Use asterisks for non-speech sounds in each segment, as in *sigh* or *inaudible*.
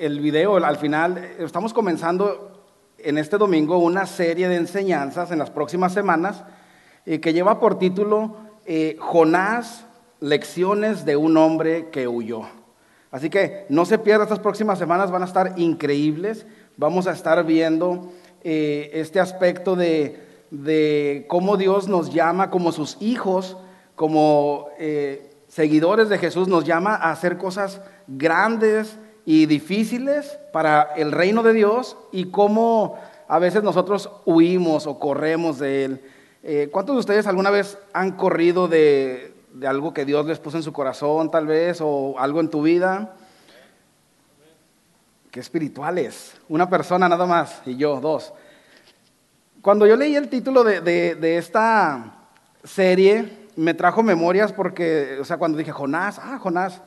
el video al final, estamos comenzando en este domingo una serie de enseñanzas en las próximas semanas eh, que lleva por título eh, Jonás, lecciones de un hombre que huyó. Así que no se pierda estas próximas semanas, van a estar increíbles. Vamos a estar viendo eh, este aspecto de, de, cómo Dios nos llama como sus hijos, como seguidores de Jesús, nos llama a hacer cosas grandes, y difíciles para el reino de Dios y cómo a veces nosotros huimos o corremos de Él. Eh, ¿Cuántos de ustedes alguna vez han corrido de, de, algo que Dios les puso en su corazón tal vez o algo en tu vida? Qué espirituales. Una persona nada más y yo, dos. Cuando yo leí el título de, de, de esta serie, me trajo memorias porque, o sea, cuando dije Jonás, ah, Jonás,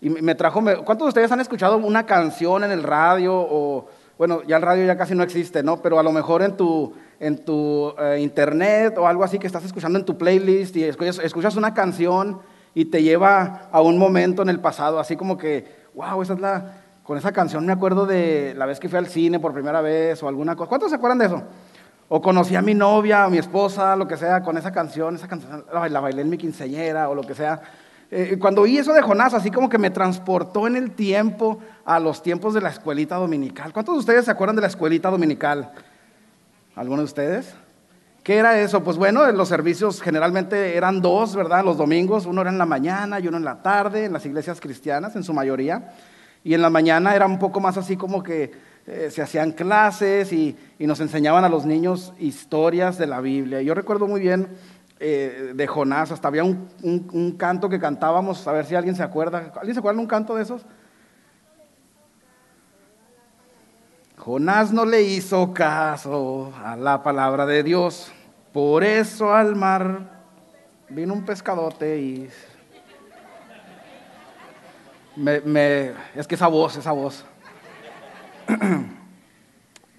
y me trajo, ¿cuántos de ustedes han escuchado una canción en el radio? O, bueno, ya el radio ya casi no existe, ¿no? Pero a lo mejor en tu, en tu eh, internet o algo así que estás escuchando en tu playlist y escuchas, escuchas, una canción y te lleva a un momento en el pasado, así como que, wow, esa es la, con esa canción me acuerdo de la vez que fui al cine por primera vez o alguna cosa. ¿Cuántos se acuerdan de eso? O conocí a mi novia o mi esposa, lo que sea, con esa canción, esa canción la bailé en mi quinceñera o lo que sea. Eh, cuando oí eso de Jonás, así como que me transportó en el tiempo a los tiempos de la escuelita dominical. ¿Cuántos de ustedes se acuerdan de la escuelita dominical? ¿Algunos de ustedes? ¿Qué era eso? Pues bueno, los servicios generalmente eran dos, ¿verdad? Los domingos, uno era en la mañana y uno en la tarde, en las iglesias cristianas en su mayoría. Y en la mañana era un poco más así como que eh, se hacían clases y, y, nos enseñaban a los niños historias de la Biblia. Yo recuerdo muy bien eh, de Jonás, hasta había un, canto que cantábamos, a ver si alguien se acuerda. ¿Alguien se acuerda de un canto de esos? Jonás no le hizo caso a la palabra de Dios, por eso al mar vino un pescadote y... Es que esa voz, esa voz. *clears throat*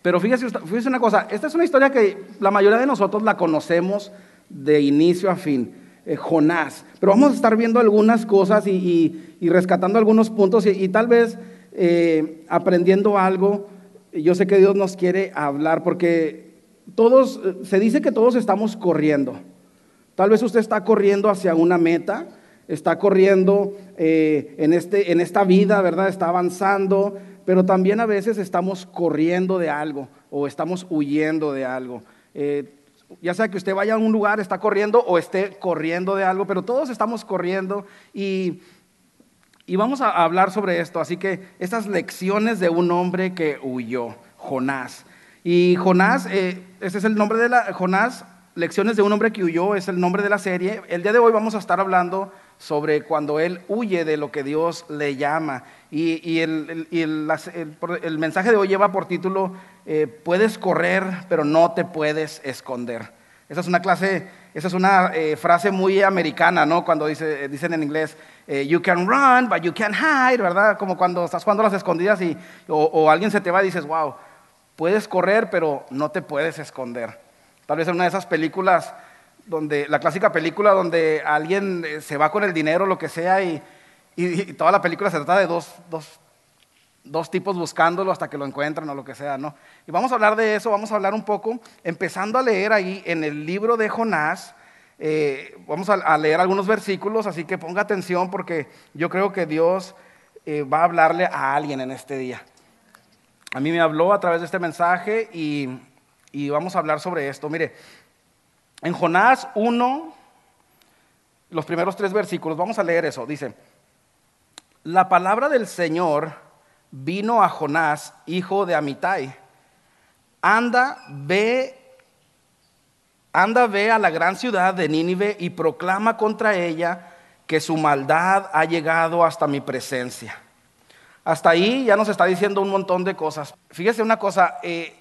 Pero fíjese, fíjese una cosa, esta es una historia que la mayoría de nosotros la conocemos de inicio a fin. Eh, Jonás. Pero vamos a estar viendo algunas cosas y, rescatando algunos puntos y, tal vez eh, aprendiendo algo. Yo sé que Dios nos quiere hablar porque todos, se dice que todos estamos corriendo. Tal vez usted está corriendo hacia una meta, está corriendo eh, en, este, en esta vida, ¿verdad? Está avanzando, pero también a veces estamos corriendo de algo o estamos huyendo de algo ya sea que usted vaya a un lugar, está corriendo o esté corriendo de algo, pero todos estamos corriendo y, vamos a hablar sobre esto. Así que estas lecciones de un hombre que huyó, Jonás. Y Jonás, ese es el nombre de la, Jonás, lecciones de un hombre que huyó, es el nombre de la serie. El día de hoy vamos a estar hablando sobre cuando él huye de lo que Dios le llama. Y, el, el, mensaje de hoy lleva por título, eh, puedes correr, pero no te puedes esconder. Esa es una clase, esa es una eh, frase muy americana, ¿no? Cuando dice, dicen en inglés, eh, you can run, but you can't hide, ¿verdad? Como cuando estás jugando las escondidas y, o, o alguien se te va y dices, wow, puedes correr, pero no te puedes esconder. Tal vez en una de esas películas donde, la clásica película donde alguien eh, se va con el dinero, lo que sea, y, toda la película se trata de dos, dos, tipos buscándolo hasta que lo encuentran o lo que sea, ¿no? Y vamos a hablar de eso, vamos a hablar un poco, empezando a leer ahí en el libro de Jonás, eh, vamos a, leer algunos versículos, así que ponga atención porque yo creo que Dios eh, va a hablarle a alguien en este día. A mí me habló a través de este mensaje y, y vamos a hablar sobre esto. Mire, en Jonás 1, los primeros tres versículos, vamos a leer eso. Dice, la palabra del Señor vino a Jonás, hijo de Amitai. Anda, ve, anda, ve a la gran ciudad de Nínive y proclama contra ella que su maldad ha llegado hasta mi presencia. Hasta ahí ya nos está diciendo un montón de cosas. Fíjese una cosa, eh,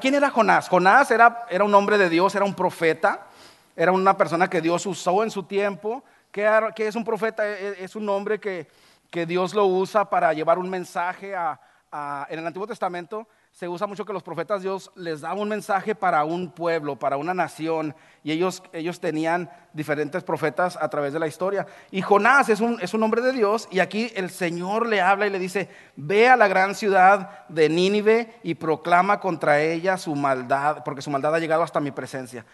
¿quién era Jonás? Jonás era, era un hombre de Dios, era un profeta, era una persona que Dios usó en su tiempo. ¿Qué, es un profeta? E, e, es un hombre que, que Dios lo usa para llevar un mensaje a, en el Antiguo Testamento se usa mucho que los profetas Dios les daba un mensaje para un pueblo, para una nación, y ellos, ellos tenían diferentes profetas a través de la historia. Y Jonás es un, es un hombre de Dios, y aquí el Señor le habla y le dice, ve a la gran ciudad de Nínive y proclama contra ella su maldad, porque su maldad ha llegado hasta mi presencia.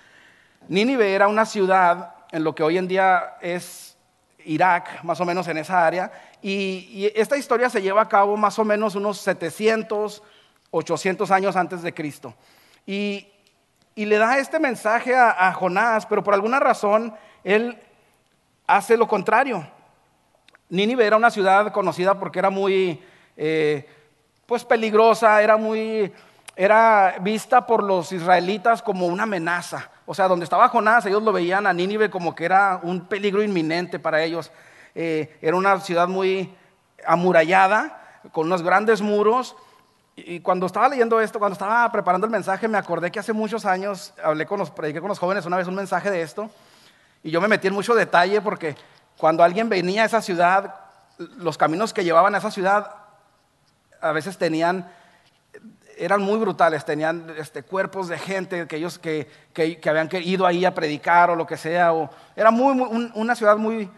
Nínive era una ciudad en lo que hoy en día es Irak, más o menos en esa área, y, esta historia se lleva a cabo más o menos unos 700 800 años antes de Cristo. Y, le da este mensaje a, Jonás, pero por alguna razón él hace lo contrario. Nínive era una ciudad conocida porque era muy, eh, pues peligrosa, era muy, era vista por los israelitas como una amenaza. O sea, donde estaba Jonás, ellos lo veían a Nínive como que era un peligro inminente para ellos. Eh, era una ciudad muy amurallada, con unos grandes muros, y cuando estaba leyendo esto, cuando estaba preparando el mensaje, me acordé que hace muchos años hablé con los, prediqué con los jóvenes una vez un mensaje de esto, y yo me metí en mucho detalle porque cuando alguien venía a esa ciudad, los caminos que llevaban a esa ciudad a veces tenían, eran muy brutales, tenían este, cuerpos de gente que ellos que, que, habían ido ahí a predicar o lo que sea, o, era muy, una ciudad muy,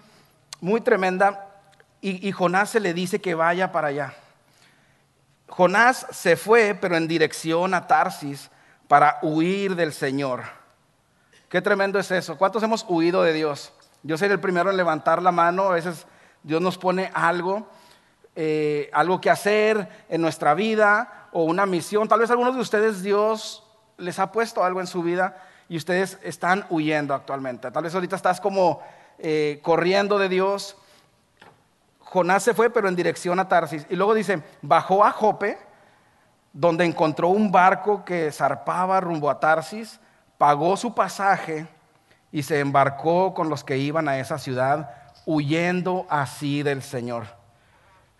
muy tremenda, y, Jonás se le dice que vaya para allá. Jonás se fue, pero en dirección a Tarsis para huir del Señor. Qué tremendo es eso. ¿Cuántos hemos huido de Dios? Yo soy el primero en levantar la mano. A veces Dios nos pone algo, eh, algo que hacer en nuestra vida o una misión. Tal vez algunos de ustedes Dios les ha puesto algo en su vida y ustedes están huyendo actualmente. Tal vez ahorita estás como eh, corriendo de Dios Jonás se fue, pero en dirección a Tarsis. Y luego dice, bajó a Jope, donde encontró un barco que zarpaba rumbo a Tarsis, pagó su pasaje y se embarcó con los que iban a esa ciudad, huyendo así del Señor.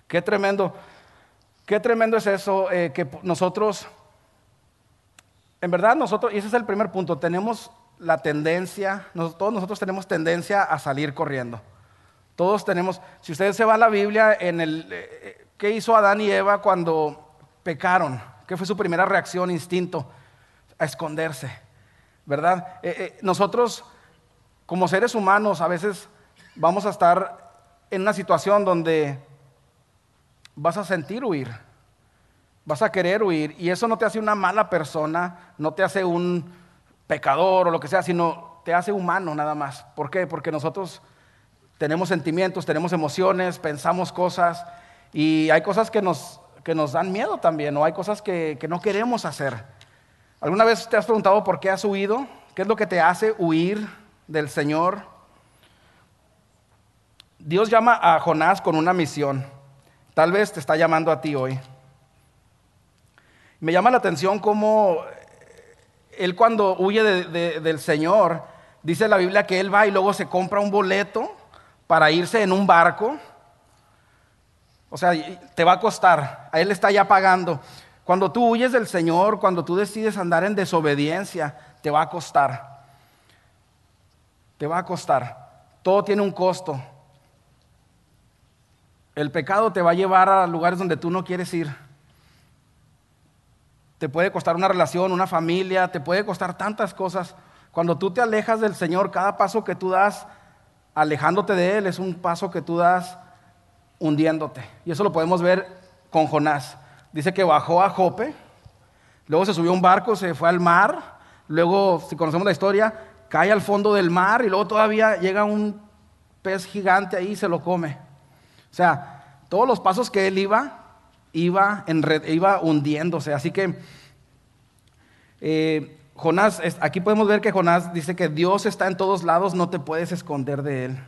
Qué tremendo, qué tremendo es eso, eh, que nosotros, en verdad nosotros, y ese es el primer punto, tenemos la tendencia, todos nosotros tenemos tendencia a salir corriendo. Todos tenemos, si ustedes se va a la Biblia, en el, eh, ¿qué hizo Adán y Eva cuando pecaron? ¿Qué fue su primera reacción, instinto? A esconderse, ¿verdad? Eh, eh, nosotros, como seres humanos, a veces vamos a estar en una situación donde vas a sentir huir, vas a querer huir, y eso no te hace una mala persona, no te hace un pecador o lo que sea, sino te hace humano nada más. ¿Por qué? Porque nosotros tenemos sentimientos, tenemos emociones, pensamos cosas y hay cosas que nos, que nos dan miedo también o hay cosas que, que no queremos hacer. ¿Alguna vez te has preguntado por qué has huido? ¿Qué es lo que te hace huir del Señor? Dios llama a Jonás con una misión. Tal vez te está llamando a ti hoy. Me llama la atención cómo él cuando huye del Señor, dice la Biblia que él va y luego se compra un boleto para irse en un barco, o sea, te va a costar, a Él está ya pagando. Cuando tú huyes del Señor, cuando tú decides andar en desobediencia, te va a costar. Te va a costar. Todo tiene un costo. El pecado te va a llevar a lugares donde tú no quieres ir. Te puede costar una relación, una familia, te puede costar tantas cosas. Cuando tú te alejas del Señor, cada paso que tú das alejándote de Él es un paso que tú das hundiéndote. Y eso lo podemos ver con Jonás. Dice que bajó a Jope, luego se subió a un barco, se fue al mar, luego, si conocemos la historia, cae al fondo del mar y luego todavía llega un pez gigante ahí y se lo come. O sea, todos los pasos que él iba, iba, en iba hundiéndose. Así que eh, Jonás, aquí podemos ver que Jonás dice que Dios está en todos lados, no te puedes esconder de Él.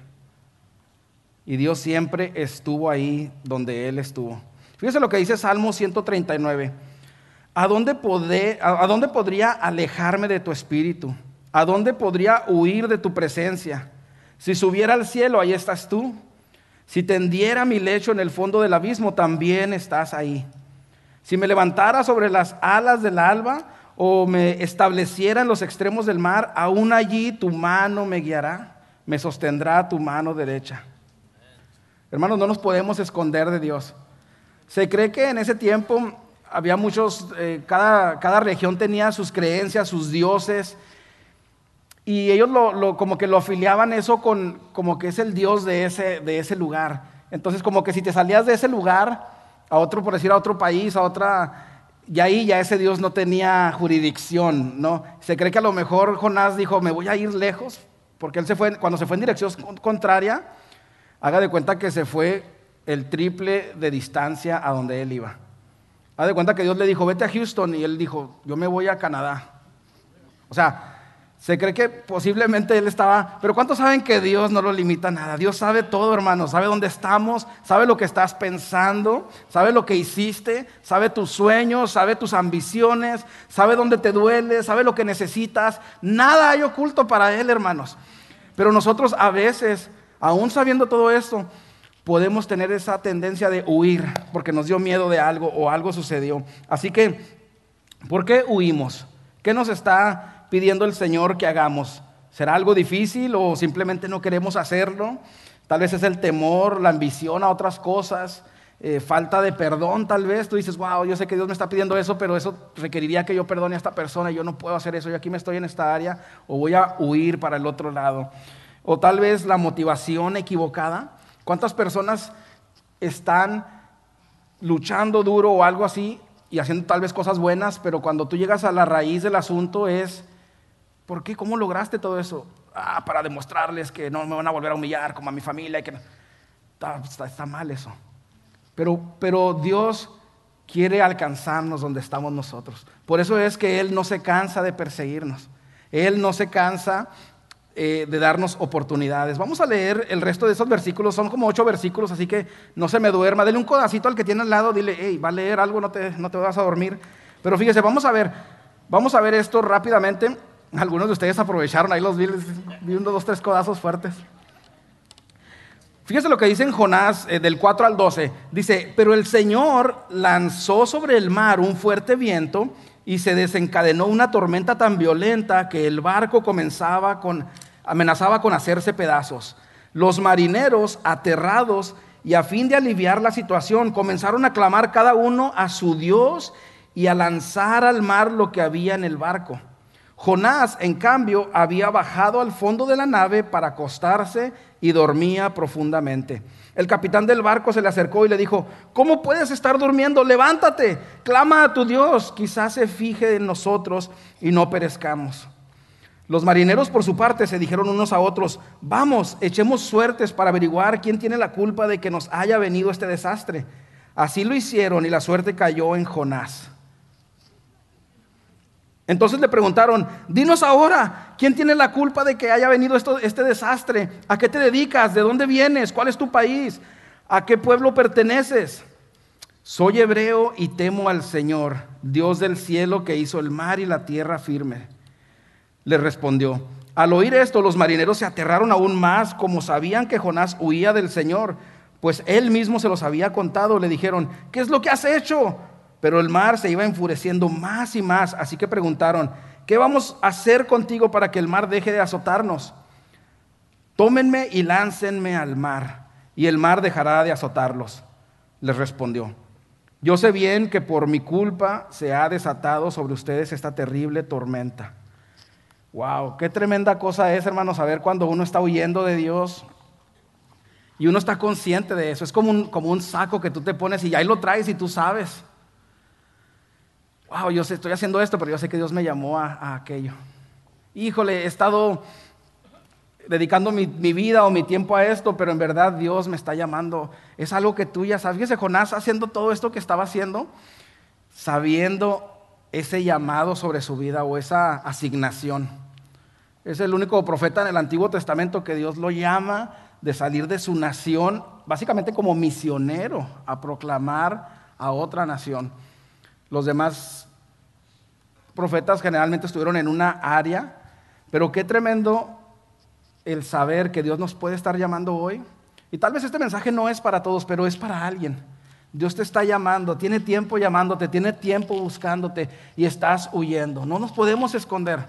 Y Dios siempre estuvo ahí donde Él estuvo. Fíjese lo que dice Salmo 139. ¿A dónde, ¿A dónde podría alejarme de tu espíritu? ¿A dónde podría huir de tu presencia? Si subiera al cielo, ahí estás tú. Si tendiera mi lecho en el fondo del abismo, también estás ahí. Si me levantara sobre las alas del alba o me estableciera en los extremos del mar, aún allí tu mano me guiará, me sostendrá tu mano derecha. Hermanos, no nos podemos esconder de Dios. Se cree que en ese tiempo había muchos, eh, cada, cada, región tenía sus creencias, sus dioses, y ellos lo, como que lo afiliaban eso con como que es el dios de ese, de ese lugar. Entonces, como que si te salías de ese lugar a otro, por decir, a otro país, a otra, y ahí ya ese Dios no tenía jurisdicción, ¿no? Se cree que a lo mejor Jonás dijo, me voy a ir lejos, porque él se fue, cuando se fue en dirección contraria, haga de cuenta que se fue el triple de distancia a donde él iba. Haga de cuenta que Dios le dijo, vete a Houston, y él dijo, yo me voy a Canadá. O sea, se cree que posiblemente él estaba, pero ¿cuántos saben que Dios no lo limita a nada? Dios sabe todo, hermano, sabe dónde estamos, sabe lo que estás pensando, sabe lo que hiciste, sabe tus sueños, sabe tus ambiciones, sabe dónde te duele, sabe lo que necesitas. Nada hay oculto para Él, hermanos. Pero nosotros a veces, aún sabiendo todo esto, podemos tener esa tendencia de huir porque nos dio miedo de algo o algo sucedió. Así que, ¿por qué huimos? ¿Qué nos está pidiendo el Señor que hagamos? ¿Será algo difícil o simplemente no queremos hacerlo? Tal vez es el temor, la ambición a otras cosas, eh, falta de perdón tal vez. Tú dices, wow, yo sé que Dios me está pidiendo eso, pero eso requeriría que yo perdone a esta persona y yo no puedo hacer eso, yo aquí me estoy en esta área o voy a huir para el otro lado. O tal vez la motivación equivocada. ¿Cuántas personas están luchando duro o algo así y haciendo tal vez cosas buenas, pero cuando tú llegas a la raíz del asunto es ¿Por qué? ¿Cómo lograste todo eso? Ah, para demostrarles que no me van a volver a humillar como a mi familia. que... está, mal eso. Pero, pero Dios quiere alcanzarnos donde estamos nosotros. Por eso es que Él no se cansa de perseguirnos. Él no se cansa eh, de darnos oportunidades. Vamos a leer el resto de esos versículos. Son como ocho versículos, así que no se me duerma. Dele un codacito al que tiene al lado. Dile, hey, va a leer algo, no te, no te vas a dormir. Pero fíjese, vamos a ver. Vamos a ver esto rápidamente. Algunos de ustedes aprovecharon, ahí los vi, vi unos, dos, tres codazos fuertes. Fíjese lo que dice en Jonás eh, del 4 al 12. Dice, pero el Señor lanzó sobre el mar un fuerte viento y se desencadenó una tormenta tan violenta que el barco comenzaba con, amenazaba con hacerse pedazos. Los marineros, aterrados y a fin de aliviar la situación, comenzaron a clamar cada uno a su Dios y a lanzar al mar lo que había en el barco. Jonás, en cambio, había bajado al fondo de la nave para acostarse y dormía profundamente. El capitán del barco se le acercó y le dijo, ¿cómo puedes estar durmiendo? Levántate, clama a tu Dios, quizás se fije en nosotros y no perezcamos. Los marineros por su parte se dijeron unos a otros, vamos, echemos suertes para averiguar quién tiene la culpa de que nos haya venido este desastre. Así lo hicieron y la suerte cayó en Jonás. Entonces le preguntaron, dinos ahora, ¿quién tiene la culpa de que haya venido esto, este desastre? ¿A qué te dedicas? ¿De dónde vienes? ¿Cuál es tu país? ¿A qué pueblo perteneces? Soy hebreo y temo al Señor, Dios del cielo que hizo el mar y la tierra firme. Le respondió. Al oír esto, los marineros se aterraron aún más, como sabían que Jonás huía del Señor, pues él mismo se los había contado. Le dijeron, ¿qué es lo que has hecho? Pero el mar se iba enfureciendo más y más, así que preguntaron, ¿qué vamos a hacer contigo para que el mar deje de azotarnos? Tómenme y láncenme al mar, y el mar dejará de azotarlos. Les respondió, yo sé bien que por mi culpa se ha desatado sobre ustedes esta terrible tormenta. Wow, qué tremenda cosa es, hermanos, saber cuando uno está huyendo de Dios y uno está consciente de eso. Es como un, como un saco que tú te pones y ahí lo traes y tú sabes wow, yo estoy haciendo esto, pero yo sé que Dios me llamó a, aquello. Híjole, he estado dedicando mi, vida o mi tiempo a esto, pero en verdad Dios me está llamando. Es algo que tú ya sabes. Fíjese, Jonás haciendo todo esto que estaba haciendo, sabiendo ese llamado sobre su vida o esa asignación. Es el único profeta en el Antiguo Testamento que Dios lo llama de salir de su nación, básicamente como misionero, a proclamar a otra nación. Los demás profetas generalmente estuvieron en una área, pero qué tremendo el saber que Dios nos puede estar llamando hoy Y tal vez este mensaje no es para todos, pero es para alguien. Dios te está llamando, tiene tiempo llamándote, tiene tiempo buscándote y estás huyendo. No nos podemos esconder,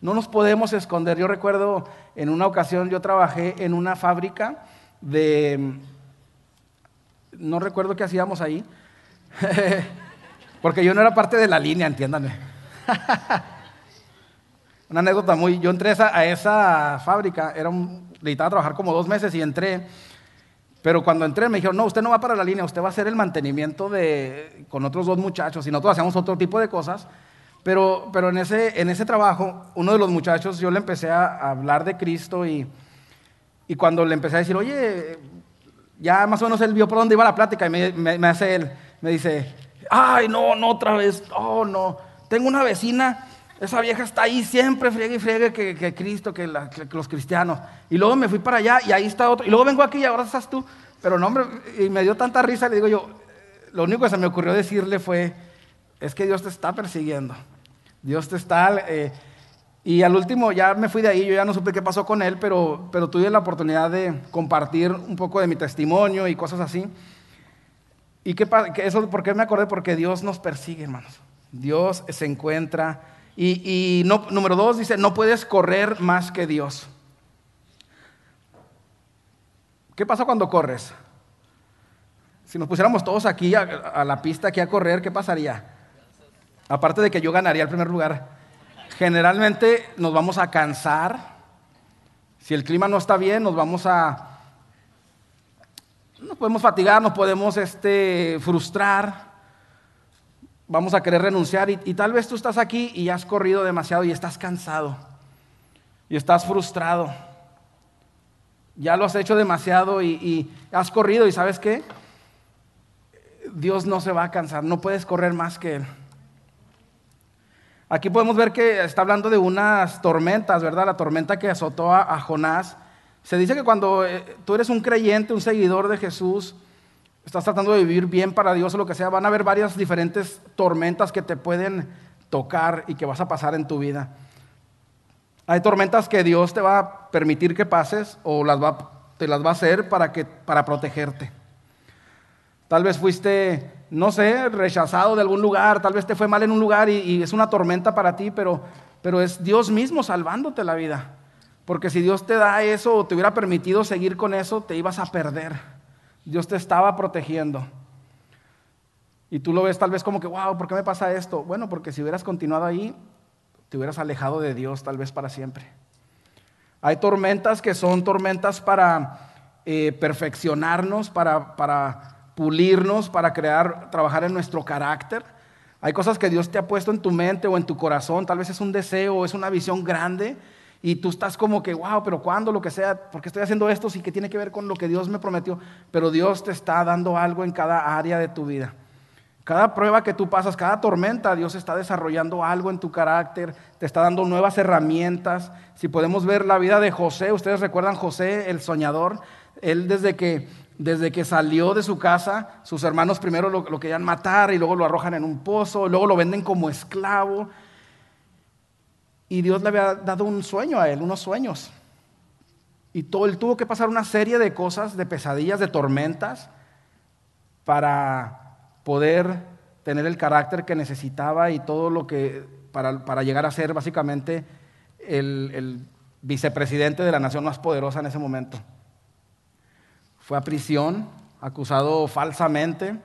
no nos podemos esconder. Yo recuerdo en una ocasión yo trabajé en una fábrica de, no recuerdo qué hacíamos ahí, *laughs* porque yo no era parte de la línea, entiéndanme. *laughs* Una anécdota muy, yo entré a esa, fábrica, era un, necesitaba trabajar como dos meses y entré, pero cuando entré me dijeron, no, usted no va para la línea, usted va a hacer el mantenimiento de, con otros dos muchachos y nosotros hacíamos otro tipo de cosas. Pero, pero en, ese, en ese trabajo, uno de los muchachos, yo le empecé a hablar de Cristo y, y cuando le empecé a decir, oye, ya más o menos él vio por dónde iba la plática y me, me, me hace él, me dice, ay, no, no otra vez, oh, no, tengo una vecina esa vieja está ahí siempre, friegue y friegue que, Cristo, que, los cristianos. Y luego me fui para allá y ahí está otro. Y luego vengo aquí y ahora estás tú. Pero no, hombre, y me dio tanta risa, le digo yo, lo único que se me ocurrió decirle fue, es que Dios te está persiguiendo. Dios te está... Eh, y al último ya me fui de ahí, yo ya no supe qué pasó con él, pero, pero tuve la oportunidad de compartir un poco de mi testimonio y cosas así. ¿Y qué, eso, por qué me acordé? Porque Dios nos persigue, hermanos. Dios se encuentra y, número dos dice, no puedes correr más que Dios. ¿Qué pasa cuando corres? Si nos pusiéramos todos aquí a, la pista aquí a correr, ¿qué pasaría? Aparte de que yo ganaría el primer lugar, generalmente nos vamos a cansar. Si el clima no está bien, nos vamos a... Nos podemos fatigar, nos podemos este, frustrar vamos a querer renunciar y, tal vez tú estás aquí y has corrido demasiado y estás cansado y estás frustrado. Ya lo has hecho demasiado y, y has corrido y sabes qué? Dios no se va a cansar, no puedes correr más que Él. Aquí podemos ver que está hablando de unas tormentas, ¿verdad? La tormenta que azotó a, Jonás. Se dice que cuando eh, tú eres un creyente, un seguidor de Jesús, estás tratando de vivir bien para Dios o lo que sea, van a haber varias diferentes tormentas que te pueden tocar y que vas a pasar en tu vida. Hay tormentas que Dios te va a permitir que pases o las va, te las va a hacer para, que, para protegerte. Tal vez fuiste, no sé, rechazado de algún lugar, tal vez te fue mal en un lugar y, y es una tormenta para ti, pero, pero es Dios mismo salvándote la vida. Porque si Dios te da eso o te hubiera permitido seguir con eso, te ibas a perder. Dios te estaba protegiendo. Y tú lo ves tal vez como que, wow, ¿por qué me pasa esto? Bueno, porque si hubieras continuado ahí, te hubieras alejado de Dios tal vez para siempre. Hay tormentas que son tormentas para eh, perfeccionarnos, para, para pulirnos, para crear, trabajar en nuestro carácter. Hay cosas que Dios te ha puesto en tu mente o en tu corazón, tal vez es un deseo o es una visión grande y tú estás como que, wow, pero ¿cuándo? Lo que sea, porque estoy haciendo esto? Sí que tiene que ver con lo que Dios me prometió, pero Dios te está dando algo en cada área de tu vida. Cada prueba que tú pasas, cada tormenta, Dios está desarrollando algo en tu carácter, te está dando nuevas herramientas. Si podemos ver la vida de José, ustedes recuerdan José, el soñador, él desde que, desde que salió de su casa, sus hermanos primero lo, querían matar y luego lo arrojan en un pozo, luego lo venden como esclavo. Y Dios le había dado un sueño a él, unos sueños. Y todo, él tuvo que pasar una serie de cosas, de pesadillas, de tormentas, para poder tener el carácter que necesitaba y todo lo que, para, llegar a ser básicamente el, el vicepresidente de la nación más poderosa en ese momento. Fue a prisión, acusado falsamente,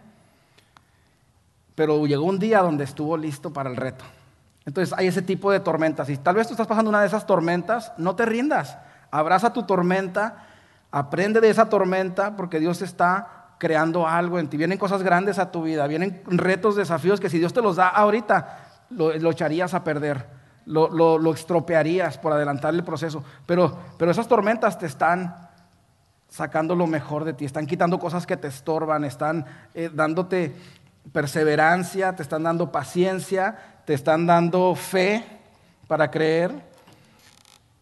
pero llegó un día donde estuvo listo para el reto. Entonces hay ese tipo de tormentas. Y tal vez tú estás pasando una de esas tormentas, no te rindas. Abraza tu tormenta, aprende de esa tormenta porque Dios está creando algo en ti. Vienen cosas grandes a tu vida, vienen retos, desafíos que si Dios te los da ahorita, lo, echarías a perder, lo, lo, estropearías por adelantar el proceso. Pero, pero esas tormentas te están sacando lo mejor de ti, están quitando cosas que te estorban, están eh, dándote perseverancia, te están dando paciencia, te están dando fe para creer.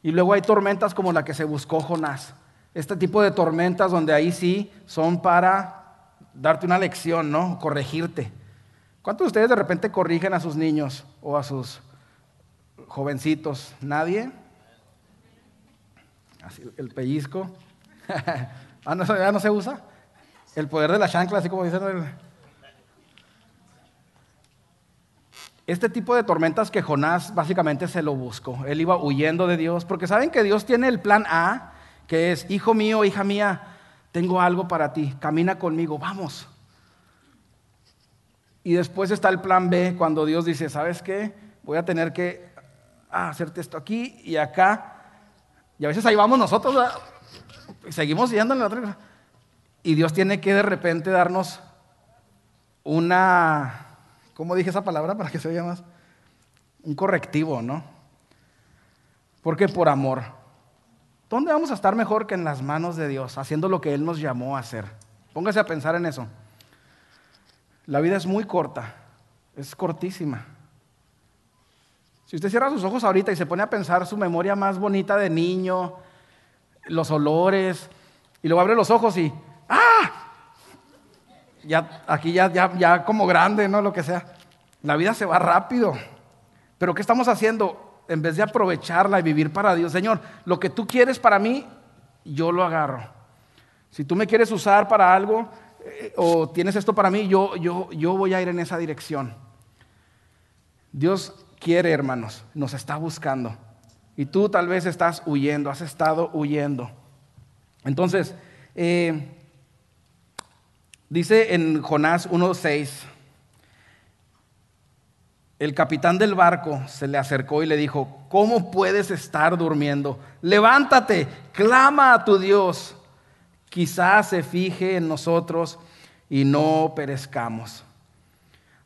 Y luego hay tormentas como la que se buscó Jonás. Este tipo de tormentas donde ahí sí son para darte una lección, ¿no? Corregirte. ¿Cuántos de ustedes de repente corrigen a sus niños o a sus jovencitos? ¿Nadie? El pellizco. *laughs* Ah, no, no se usa. El poder de la chancla, así como dicen. Este tipo de tormentas que Jonás básicamente se lo buscó. Él iba huyendo de Dios, porque saben que Dios tiene el plan A, que es, hijo mío, hija mía, tengo algo para ti, camina conmigo, vamos. Y después está el plan B, cuando Dios dice, ¿sabes qué? Voy a tener que ah, hacerte esto aquí y acá. Y a veces ahí vamos nosotros, seguimos yendo en la otra. Y Dios tiene que de repente darnos una, ¿cómo dije esa palabra para que se oiga más? Un correctivo, ¿no? Porque por amor. ¿Dónde vamos a estar mejor que en las manos de Dios, haciendo lo que Él nos llamó a hacer? Póngase a pensar en eso. La vida es muy corta, es cortísima. Si usted cierra sus ojos ahorita y se pone a pensar su memoria más bonita de niño, los olores, y luego abre los ojos y ¡ah! Ya, aquí ya, ya, ya como grande, ¿no? Lo que sea. La vida se va rápido. Pero ¿qué estamos haciendo? En vez de aprovecharla y vivir para Dios, Señor, lo que tú quieres para mí, yo lo agarro. Si tú me quieres usar para algo eh, o tienes esto para mí, yo, yo, yo voy a ir en esa dirección. Dios quiere, hermanos, nos está buscando. Y tú tal vez estás huyendo, has estado huyendo. Entonces, eh, dice en Jonás 1.6, el capitán del barco se le acercó y le dijo, ¿cómo puedes estar durmiendo? Levántate, clama a tu Dios. Quizás se fije en nosotros y no perezcamos.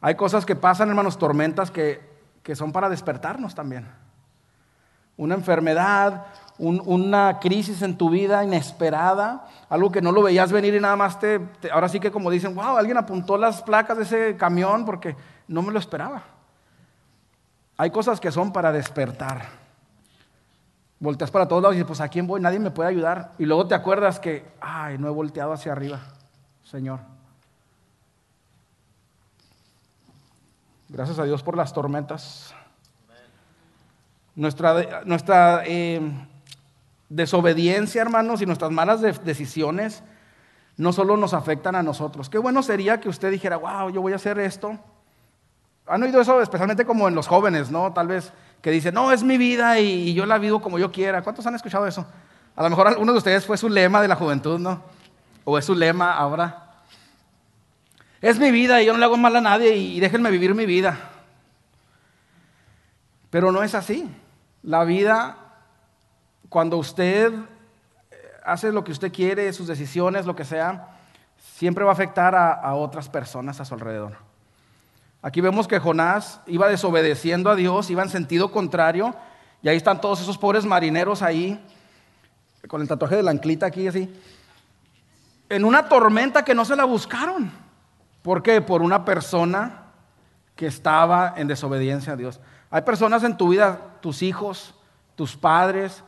Hay cosas que pasan, hermanos, tormentas que, que son para despertarnos también. Una enfermedad, una crisis en tu vida inesperada, algo que no lo veías venir y nada más te, ahora sí que como dicen, wow, alguien apuntó las placas de ese camión porque no me lo esperaba. Hay cosas que son para despertar. Volteas para todos lados y dices, pues a quién voy, nadie me puede ayudar. Y luego te acuerdas que, ay, no he volteado hacia arriba, Señor. Gracias a Dios por las tormentas. Nuestra, nuestra eh, desobediencia, hermanos, y nuestras malas decisiones no solo nos afectan a nosotros. Qué bueno sería que usted dijera, wow, yo voy a hacer esto. Han oído eso especialmente como en los jóvenes, ¿no? Tal vez que dicen, no, es mi vida y, yo la vivo como yo quiera. ¿Cuántos han escuchado eso? A lo mejor alguno de ustedes fue su lema de la juventud, ¿no? O es su lema ahora. Es mi vida y yo no le hago mal a nadie y déjenme vivir mi vida. Pero no es así. La vida cuando usted eh, hace lo que usted quiere, sus decisiones, lo que sea, siempre va a afectar a, otras personas a su alrededor. Aquí vemos que Jonás iba desobedeciendo a Dios, iba en sentido contrario, y ahí están todos esos pobres marineros ahí, con el tatuaje de la anclita aquí así, en una tormenta que no se la buscaron. ¿Por qué? Por una persona que estaba en desobediencia a Dios. Hay personas en tu vida, tus hijos, tus padres,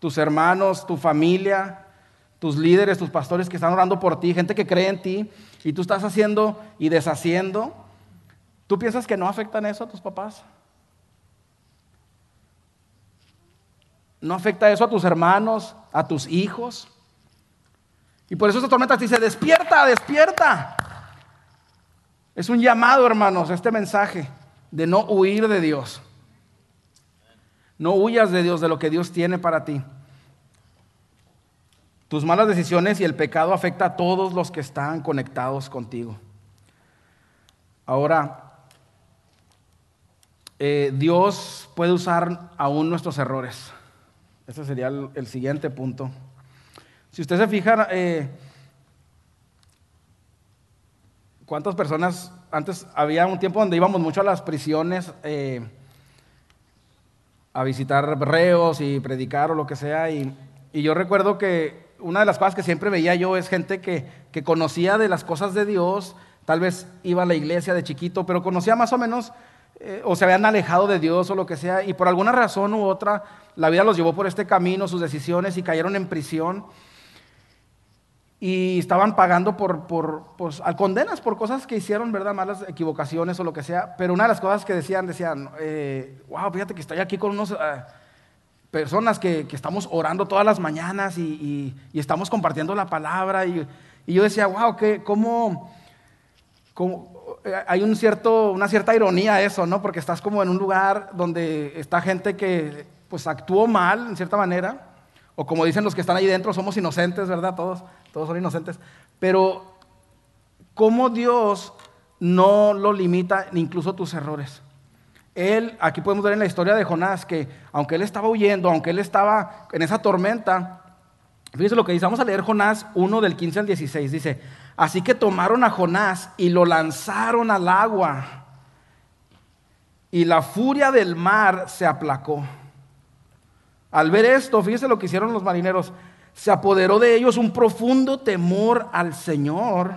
tus hermanos, tu familia, tus líderes, tus pastores que están orando por ti, gente que cree en ti y tú estás haciendo y deshaciendo, ¿tú piensas que no afectan eso a tus papás? ¿No afecta eso a tus hermanos, a tus hijos? Y por eso esta tormenta dice, despierta, despierta. Es un llamado, hermanos, este mensaje de no huir de Dios. No huyas de Dios, de lo que Dios tiene para ti. Tus malas decisiones y el pecado afecta a todos los que están conectados contigo. Ahora, eh, Dios puede usar aún nuestros errores. Ese sería el, siguiente punto. Si usted se fija, eh, ¿cuántas personas, antes había un tiempo donde íbamos mucho a las prisiones? Eh, a visitar reos y predicar o lo que sea. Y, yo recuerdo que una de las cosas que siempre veía yo es gente que, que, conocía de las cosas de Dios, tal vez iba a la iglesia de chiquito, pero conocía más o menos, eh, o se habían alejado de Dios o lo que sea, y por alguna razón u otra, la vida los llevó por este camino, sus decisiones, y cayeron en prisión y estaban pagando por, por pues, condenas por cosas que hicieron, ¿verdad? Malas equivocaciones o lo que sea. Pero una de las cosas que decían, decían, eh, wow, fíjate que estoy aquí con unos, eh, personas que, estamos orando todas las mañanas y, estamos compartiendo la palabra. Y, yo decía, wow, que, ¿cómo, hay un cierto, una cierta ironía eso, ¿no? Porque estás como en un lugar donde está gente que pues actuó mal, en cierta manera, o como dicen los que están ahí dentro, somos inocentes, ¿verdad? Todos, todos son inocentes. Pero, ¿cómo Dios no lo limita incluso tus errores? Él, aquí podemos ver en la historia de Jonás que aunque él estaba huyendo, aunque él estaba en esa tormenta, fíjense lo que dice, vamos a leer Jonás 1 del 15 al 16, dice, así que tomaron a Jonás y lo lanzaron al agua y la furia del mar se aplacó. Al ver esto, fíjense lo que hicieron los marineros, se apoderó de ellos un profundo temor al Señor,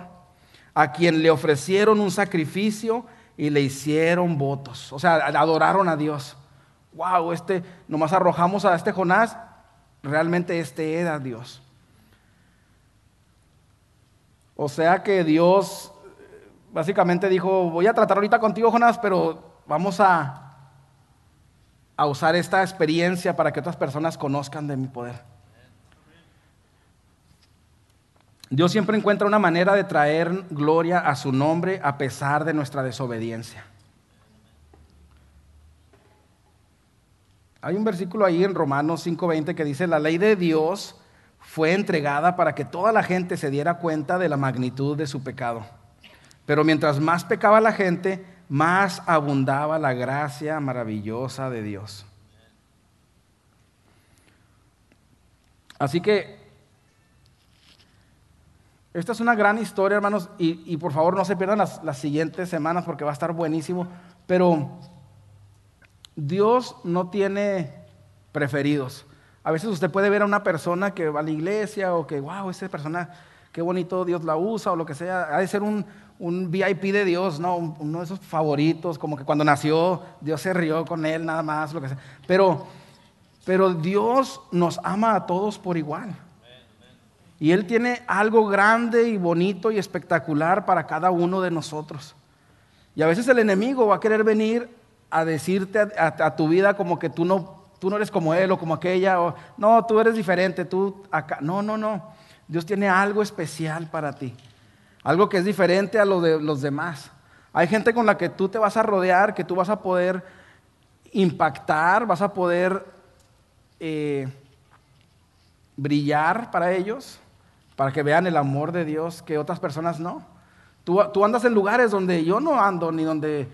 a quien le ofrecieron un sacrificio y le hicieron votos. O sea, adoraron a Dios. Wow, este, nomás arrojamos a este Jonás, realmente este era Dios. O sea que Dios básicamente dijo, voy a tratar ahorita contigo, Jonás, pero vamos a, a usar esta experiencia para que otras personas conozcan de mi poder. Dios siempre encuentra una manera de traer gloria a su nombre a pesar de nuestra desobediencia. Hay un versículo ahí en Romanos 5:20 que dice, la ley de Dios fue entregada para que toda la gente se diera cuenta de la magnitud de su pecado. Pero mientras más pecaba la gente, más abundaba la gracia maravillosa de Dios. Así que esta es una gran historia, hermanos, y, por favor no se pierdan las, siguientes semanas porque va a estar buenísimo. Pero Dios no tiene preferidos. A veces usted puede ver a una persona que va a la iglesia o que, wow, esa persona, qué bonito Dios la usa o lo que sea. Ha de ser un, VIP de Dios, ¿no? Uno de esos favoritos, como que cuando nació Dios se rió con él, nada más, lo que sea. Pero, pero Dios nos ama a todos por igual. Y Él tiene algo grande y bonito y espectacular para cada uno de nosotros. Y a veces el enemigo va a querer venir a decirte a, tu vida como que tú no, tú no eres como Él o como aquella, o no, tú eres diferente, tú acá. No, no, no. Dios tiene algo especial para ti. Algo que es diferente a lo de los demás. Hay gente con la que tú te vas a rodear, que tú vas a poder impactar, vas a poder eh, brillar para ellos para que vean el amor de Dios que otras personas no. Tú, andas en lugares donde yo no ando, ni donde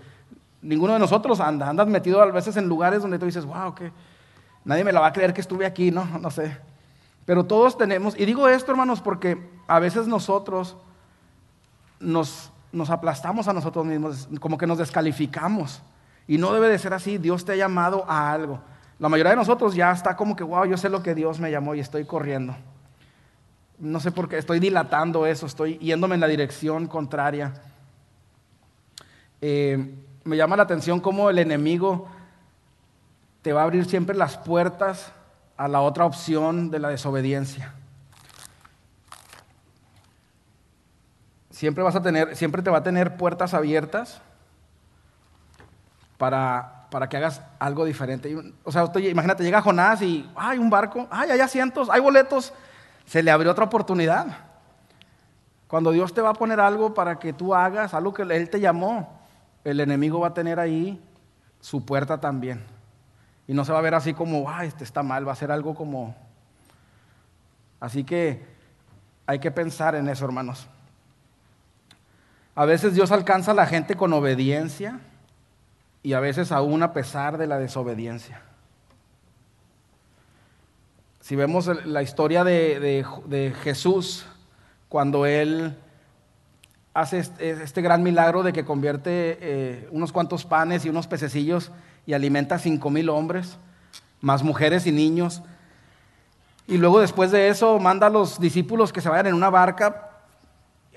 ninguno de nosotros anda. Andas metido a veces en lugares donde tú dices, wow, que nadie me la va a creer que estuve aquí, ¿no? No sé. Pero todos tenemos, y digo esto, hermanos, porque a veces nosotros nos, nos aplastamos a nosotros mismos, como que nos descalificamos. Y no debe de ser así. Dios te ha llamado a algo. La mayoría de nosotros ya está como que, wow, yo sé lo que Dios me llamó y estoy corriendo no sé por qué, estoy dilatando eso, estoy yéndome en la dirección contraria. Eh, me llama la atención cómo el enemigo te va a abrir siempre las puertas a la otra opción de la desobediencia. Siempre vas a tener, siempre te va a tener puertas abiertas para, para que hagas algo diferente. O sea, imagínate, llega Jonás y hay un barco, ay, hay asientos, hay boletos, se le abrió otra oportunidad. Cuando Dios te va a poner algo para que tú hagas, algo que Él te llamó, el enemigo va a tener ahí su puerta también. Y no se va a ver así como, ay, este está mal, va a ser algo como... Así que hay que pensar en eso, hermanos. A veces Dios alcanza a la gente con obediencia y a veces aún a pesar de la desobediencia. Si vemos la historia de, Jesús, cuando Él hace este, gran milagro de que convierte eh, unos cuantos panes y unos pececillos y alimenta a cinco mil hombres, más mujeres y niños. Y luego después de eso manda a los discípulos que se vayan en una barca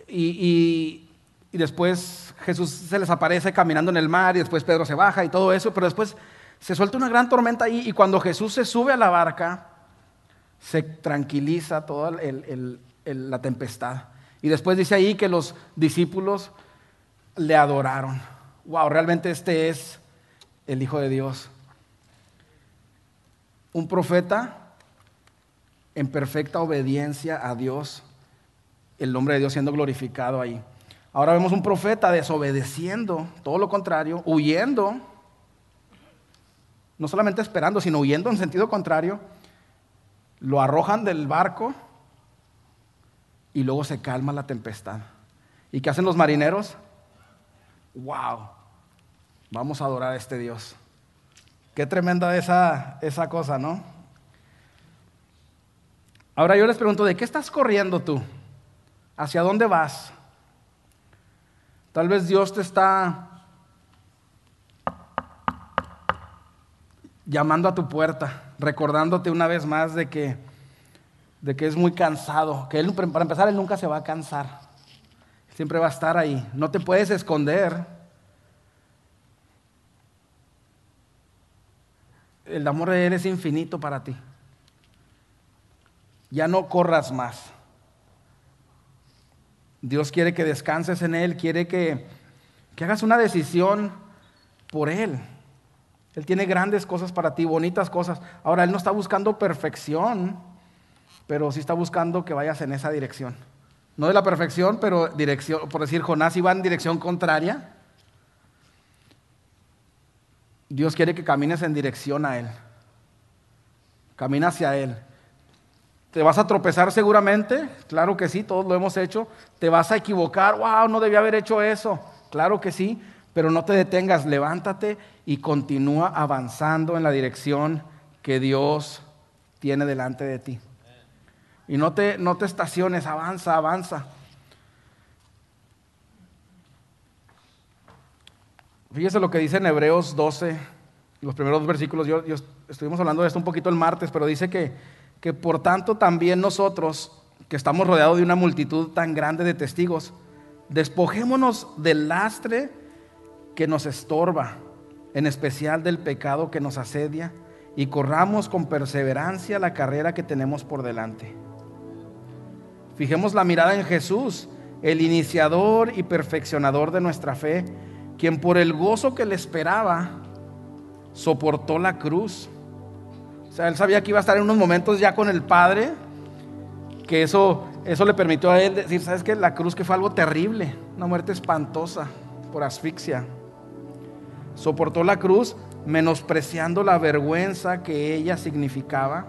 y, y, después Jesús se les aparece caminando en el mar y después Pedro se baja y todo eso, pero después se suelta una gran tormenta ahí y cuando Jesús se sube a la barca, se tranquiliza toda la tempestad. Y después dice ahí que los discípulos le adoraron. Wow, realmente este es el Hijo de Dios. un profeta en perfecta obediencia a Dios, el nombre de Dios siendo glorificado ahí. Ahora vemos un profeta desobedeciendo, todo lo contrario, huyendo, no solamente esperando, sino huyendo en sentido contrario. Lo arrojan del barco y luego se calma la tempestad. ¿Y qué hacen los marineros? ¡Wow! Vamos a adorar a este Dios. Qué tremenda esa, esa cosa, ¿no? Ahora yo les pregunto, ¿de qué estás corriendo tú? ¿Hacia dónde vas? Tal vez Dios te está llamando a tu puerta, recordándote una vez más de que, de que es muy cansado, que él, para empezar, Él nunca se va a cansar, siempre va a estar ahí, no te puedes esconder. El amor de Él es infinito para ti. Ya no corras más. Dios quiere que descanses en Él, quiere que, hagas una decisión por Él. Él tiene grandes cosas para ti, bonitas cosas. Ahora, Él no está buscando perfección, pero sí está buscando que vayas en esa dirección. No de la perfección, pero dirección, por decir, Jonás iba en dirección contraria. Dios quiere que camines en dirección a Él. Camina hacia Él. Te vas a tropezar seguramente, claro que sí, todos lo hemos hecho. Te vas a equivocar, wow, no debía haber hecho eso, claro que sí, pero no te detengas, levántate y continúa avanzando en la dirección que Dios tiene delante de ti. Y no te, no te estaciones, avanza, avanza. Fíjese lo que dice en Hebreos 12, los primeros versículos. Yo, yo, estuvimos hablando de esto un poquito el martes, pero dice que que por tanto también nosotros, que estamos rodeados de una multitud tan grande de testigos, despojémonos del lastre que nos estorba, en especial del pecado que nos asedia, y corramos con perseverancia la carrera que tenemos por delante. Fijemos la mirada en Jesús, el iniciador y perfeccionador de nuestra fe, quien por el gozo que le esperaba soportó la cruz o sea, él sabía que iba a estar en unos momentos ya con el Padre, que eso, eso le permitió a él decir, ¿sabes qué? La cruz que fue algo terrible, una muerte espantosa por asfixia. Soportó la cruz menospreciando la vergüenza que ella significaba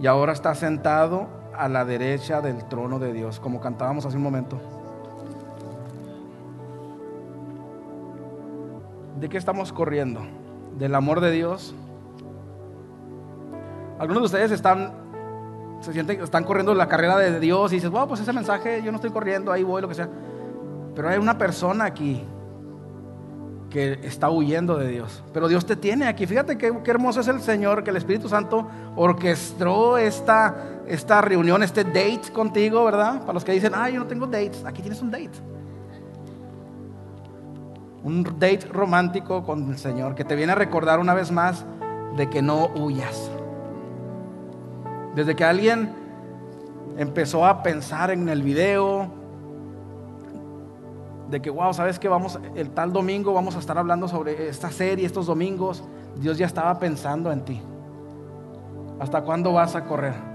y ahora está sentado a la derecha del trono de Dios, como cantábamos hace un momento. ¿De qué estamos corriendo? ¿Del amor de Dios? Algunos de ustedes están, se sienten, están corriendo la carrera de Dios y dices, bueno, pues ese mensaje yo no estoy corriendo, ahí voy, lo que sea. Pero hay una persona aquí que está huyendo de Dios. Pero Dios te tiene aquí. Fíjate qué, hermoso es el Señor, que el Espíritu Santo orquestó esta, esta reunión, este date contigo, ¿verdad? Para los que dicen, ah, yo no tengo dates, aquí tienes un date. Un date romántico con el Señor que te viene a recordar una vez más de que no huyas. Desde que alguien empezó a pensar en el video, de que, wow, ¿sabes que Vamos, el tal domingo vamos a estar hablando sobre esta serie, estos domingos. Dios ya estaba pensando en ti. ¿Hasta cuándo vas a correr?